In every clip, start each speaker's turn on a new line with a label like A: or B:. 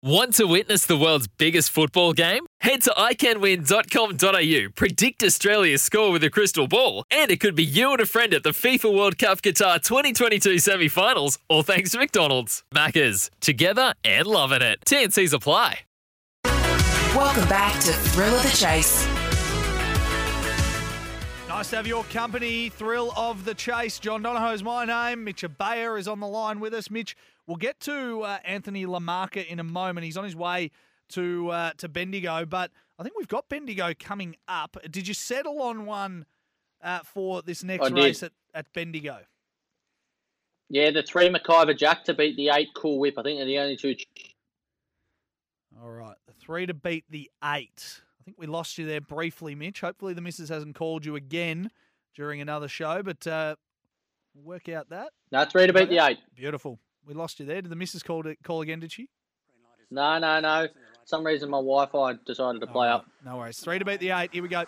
A: Want to witness the world's biggest football game? Head to iCanWin.com.au, predict Australia's score with a crystal ball, and it could be you and a friend at the FIFA World Cup Qatar 2022 semi finals, all thanks to McDonald's. Maccas, together and loving it. TNC's apply.
B: Welcome back to Thrill of the Chase.
C: Nice to have your company. Thrill of the chase. John Donahoe's my name. Mitch Ebeyer is on the line with us. Mitch, we'll get to uh, Anthony Lamarca in a moment. He's on his way to uh, to Bendigo, but I think we've got Bendigo coming up. Did you settle on one uh, for this next
D: I did.
C: race at, at Bendigo?
D: Yeah, the three McIver Jack to beat the eight Cool Whip. I think they're the only two.
C: All right, the three to beat the eight. I think we lost you there briefly, Mitch. Hopefully, the missus hasn't called you again during another show, but uh, work out that.
D: No, three to beat the eight.
C: Beautiful. We lost you there. Did the missus call to, call again? Did she?
D: No, no, no. For some reason, my Wi-Fi decided to play up.
C: No worries. Three to beat the eight. Here we go.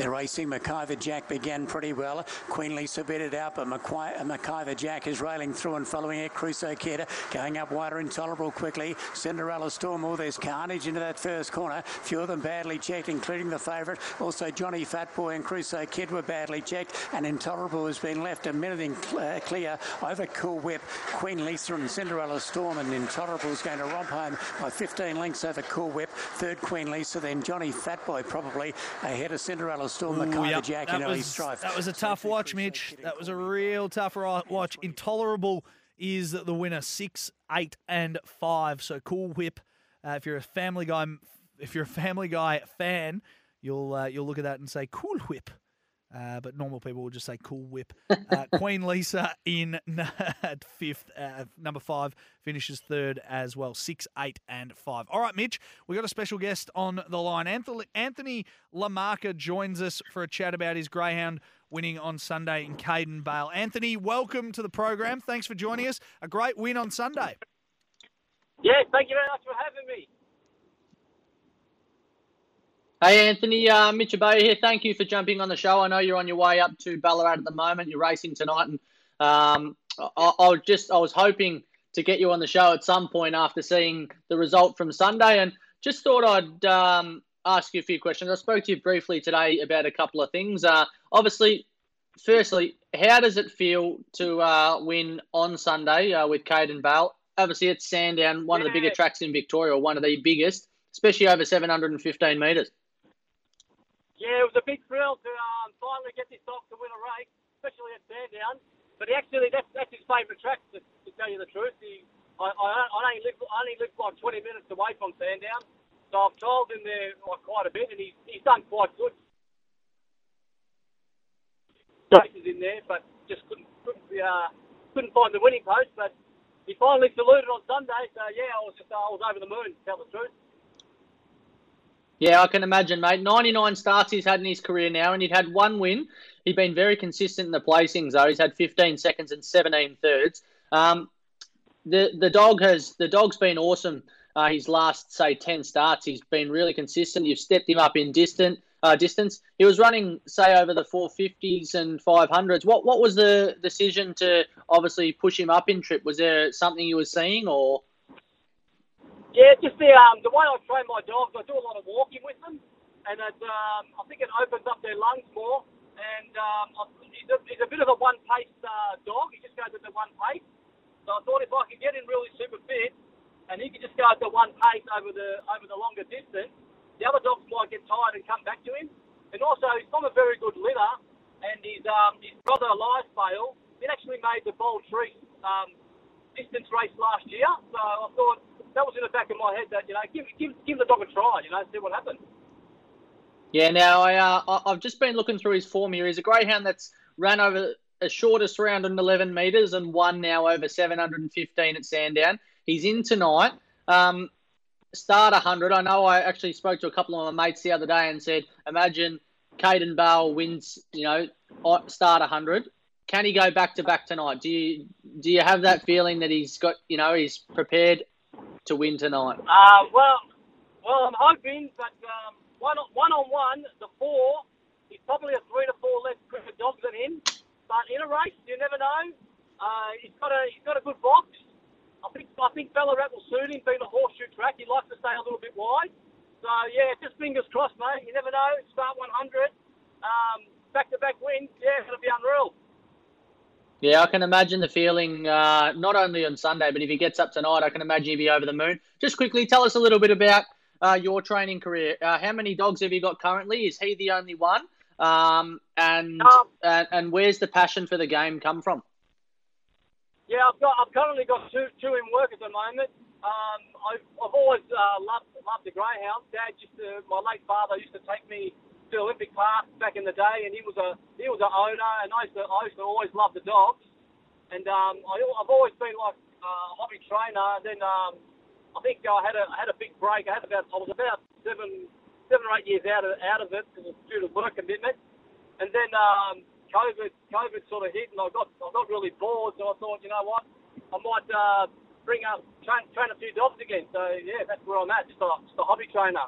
E: They're racing. McIver Jack began pretty well. Queen Lisa beat it out, but McQui- uh, Jack is railing through and following it. Crusoe Keda going up wider, intolerable quickly. Cinderella Storm, all there's carnage into that first corner. Few of them badly checked, including the favourite. Also, Johnny Fatboy and Crusoe Kid were badly checked, and Intolerable has been left a minute in uh, clear over Cool Whip. Queen Lisa and Cinderella Storm, and Intolerable is going to romp home by 15 lengths over Cool Whip. Third, Queen Lisa, then Johnny Fatboy probably ahead of Cinderella Storm.
C: Ooh,
E: McIver
C: yep,
E: Jack
C: that
E: early
C: was,
E: strife.
C: that was a tough watch, Mitch. That was a real tough watch. Intolerable is the winner, six, eight, and five. So cool whip. Uh, if you're a Family Guy, if you're a Family Guy fan, you'll uh, you'll look at that and say cool whip. Uh, but normal people will just say cool whip. Uh, Queen Lisa in at fifth, uh, number five finishes third as well. Six, eight, and five. All right, Mitch, we got a special guest on the line. Anthony, Anthony Lamarca joins us for a chat about his greyhound winning on Sunday in Caden Bale. Anthony, welcome to the program. Thanks for joining us. A great win on Sunday.
F: Yeah, thank you very much for having me.
D: Hey, Anthony, uh, Mitch here. Thank you for jumping on the show. I know you're on your way up to Ballarat at the moment. You're racing tonight, and um, I, I was just I was hoping to get you on the show at some point after seeing the result from Sunday, and just thought I'd um, ask you a few questions. I spoke to you briefly today about a couple of things. Uh, obviously, firstly, how does it feel to uh, win on Sunday uh, with Caden Bale? Obviously, it's Sandown, one of the bigger tracks in Victoria, or one of the biggest, especially over 715 metres.
F: Yeah, it was a big thrill to um, finally get this dog to win a race, especially at Sandown. But he actually, that's, that's his favourite track, to, to tell you the truth. He, I, I, only live, I only live like 20 minutes away from Sandown, so I've trialled him there like, quite a bit, and he's, he's done quite good. Races in there, but just couldn't couldn't, uh, couldn't find the winning post. But he finally saluted on Sunday, so yeah, I was just I was over the moon, to tell the truth.
D: Yeah, I can imagine, mate. 99 starts he's had in his career now, and he'd had one win. He'd been very consistent in the placings, though. He's had 15 seconds and 17 thirds. Um, the the dog has the dog's been awesome. Uh, his last say 10 starts, he's been really consistent. You've stepped him up in distant uh, distance. He was running say over the 450s and 500s. What what was the decision to obviously push him up in trip? Was there something you were seeing, or
F: Yeah, just the um, the way I train my dogs, I do a lot of walking with them, and it, um, I think it opens up their lungs more. And um, I, he's, a, he's a bit of a one pace uh, dog. He just goes at the one pace. So I thought if I could get him really super fit, and he could just go at the one pace over the over the longer distance, the other dogs might get tired and come back to him. And also, he's from a very good litter, and his um, his brother Elias Bale, he actually made the Bold Trease um, distance race last year. So I thought that was in the back of my head that you know give give give the dog a try, you know, see what happens.
D: Yeah, now I, uh, I've just been looking through his form here. He's a greyhound that's ran over a shortest round on 11 metres and won now over 715 at Sandown. He's in tonight. Um, start 100. I know I actually spoke to a couple of my mates the other day and said, imagine Caden Bale wins, you know, start 100. Can he go back to back tonight? Do you do you have that feeling that he's got, you know, he's prepared to win tonight?
F: Uh, well, well, I'm hoping, but um, one one on one, the four, he's probably a three to four less quicker dog than him. But in a race, you never know. Uh, he's got a he's got a good box, I think I think Ballarat will suit him. Being a horseshoe track, he likes to stay a little bit wide. So yeah, just fingers crossed, mate. You never know. Start 100, um, back-to-back wins. Yeah, it'll be unreal.
D: Yeah, I can imagine the feeling uh, not only on Sunday, but if he gets up tonight, I can imagine he'd be over the moon. Just quickly, tell us a little bit about uh, your training career. Uh, how many dogs have you got currently? Is he the only one? Um, and,
F: Um,
D: and and where's the passion for the game come from?
F: Yeah, I've got I've currently got two two in work at the moment. Um, I've, I've always uh, loved loved the greyhounds. Dad used to, my late father used to take me Olympic Park back in the day, and he was a he was an owner, and I used to I used to always love the dogs. And um, I, I've always been like uh, a hobby trainer. And then um, I think I had a I had a big break. I had about I was about seven seven or eight years out of out of it because of- due to work commitment. And then um, COVID COVID sort of hit, and I got I got really bored. So I thought, you know what, I might uh, bring up train, train a few dogs again. So yeah, that's where I'm at. Just a just a hobby trainer.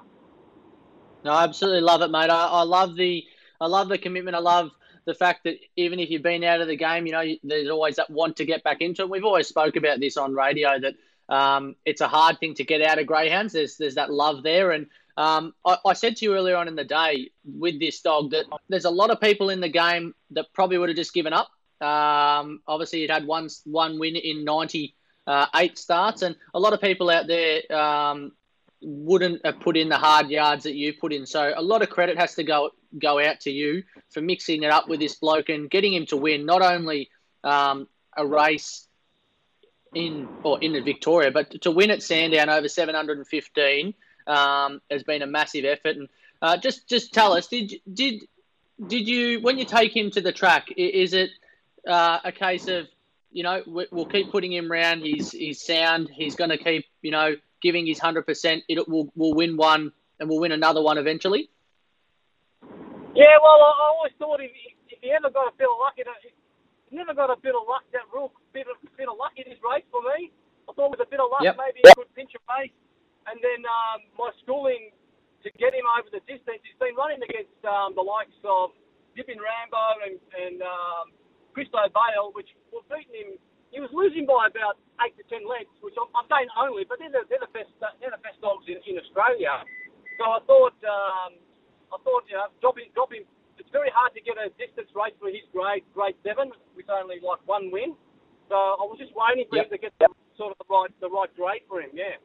D: No, I absolutely love it, mate. I, I love the I love the commitment. I love the fact that even if you've been out of the game, you know, there's always that want to get back into it. We've always spoke about this on radio that um, it's a hard thing to get out of greyhounds. There's there's that love there, and um, I, I said to you earlier on in the day with this dog that there's a lot of people in the game that probably would have just given up. Um, obviously, it had one one win in 98 starts, and a lot of people out there um, wouldn't have put in the hard yards that you put in. So a lot of credit has to go go out to you for mixing it up with this bloke and getting him to win not only um, a race in or in Victoria, but to win at Sandown over 715 um, has been a massive effort. And uh, just just tell us, did did did you when you take him to the track? Is it uh, a case of you know we- we'll keep putting him round. He's he's sound. He's going to keep you know giving his hundred percent. It will will win one and we'll win another one eventually.
F: Yeah, well, I, always thought if, if he ever got a bit of luck he never got a bit of luck, that real bit of, bit of luck in his race for me. I thought with a bit of luck,
D: Yep.
F: maybe he could pinch a race. And then um, my schooling to get him over the distance, he's been running against um, the likes of Dippin Rambo and, and um, Christo Bale, which were beating him. He was losing by about eight to ten lengths, which I'm, I'm saying only, but they're the, they're the best they're the best dogs in, in Australia. So I thought um, I thought you know drop him, drop him. It's very hard to get a distance race for his grade, grade seven, with only like one win. So I was just waiting for
D: Yep.
F: him to get the, sort of the right the right grade for him. Yeah.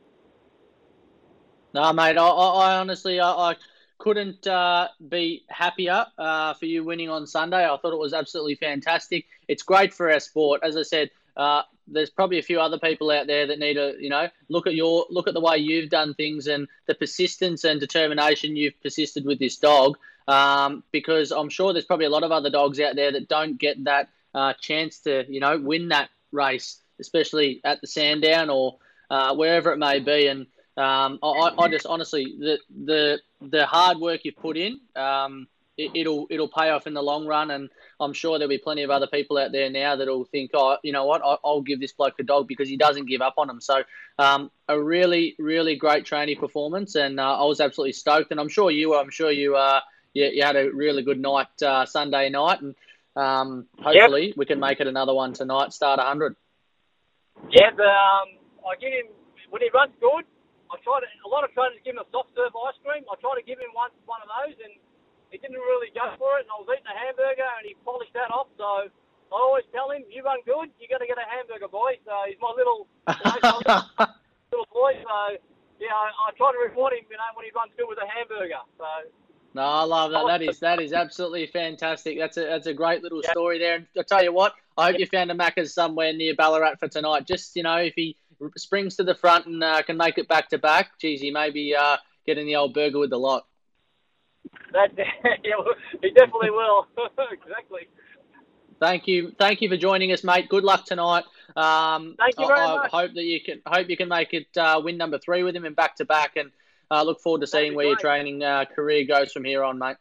D: No, mate. I, I, I honestly, I, I couldn't uh, be happier uh, for you winning on Sunday. I thought it was absolutely fantastic. It's great for our sport. As I said, uh, there's probably a few other people out there that need to, you know, look at your look at the way you've done things and the persistence and determination you've persisted with this dog. Um, because I'm sure there's probably a lot of other dogs out there that don't get that uh, chance to, you know, win that race, especially at the Sandown or uh, wherever it may be. And um, I, I just honestly the the the hard work you've put in, um, it, it'll it'll pay off in the long run, and I'm sure there'll be plenty of other people out there now that'll think, oh, you know what, I, I'll give this bloke a dog because he doesn't give up on him. So um, a really really great training performance, and uh, I was absolutely stoked, and I'm sure you were. I'm sure you uh you, you had a really good night uh, Sunday night, and um, hopefully we can make it another one tonight. Start 100.
F: Yeah, the, um, I give him when he runs good. I try to a lot of trainers give him a soft serve ice cream. I try to give him one one of those, and he didn't really go for it. And I was eating a hamburger, and he polished that off. So I always tell him, "You run good, you got to get a hamburger, boy." So he's my little, you know, little, boy. So yeah, I, I try to reward him, you know, when he runs good with a hamburger. So
D: No, I love that. That is that is absolutely fantastic. That's a that's a great little story there. And I tell you what, I hope you found a Macca's somewhere near Ballarat for tonight. Just you know, if he springs to the front and uh, can make it back to back, geez, he may be uh, getting the old burger with the lot.
F: That he definitely will. exactly.
D: Thank you, thank you for joining us, mate. Good luck tonight. Um,
F: Thank you very
D: I, I
F: much.
D: hope that you can hope you can make it uh, win number three with him and back to back, and uh, look forward to seeing where your training uh, career goes from here on, mate.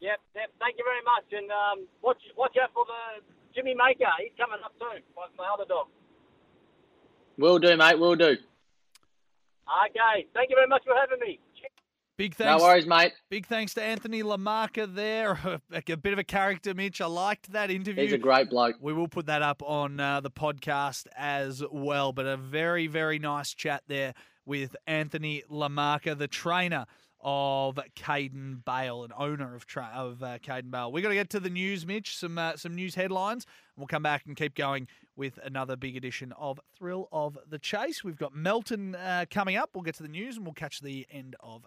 F: Yep, yep. Thank you very much, and um, watch watch out for the Jimmy Maker. He's coming up soon. My, my other dog.
D: Will do, mate. Will do.
F: Okay. Thank you very much for having me.
C: Big thanks.
D: No worries, mate.
C: Big thanks to Anthony Lamarca there. a bit of a character, Mitch. I liked that interview.
D: He's a great bloke.
C: We will put that up on uh, the podcast as well. But a very, very nice chat there with Anthony Lamarca, the trainer of Caden Bale, an owner of tra- of uh, Caden Bale. We've got to get to the news, Mitch. Some uh, some news headlines, and we'll come back and keep going with another big edition of Thrill of the Chase. We've got Melton uh, coming up. We'll get to the news, and we'll catch the end of.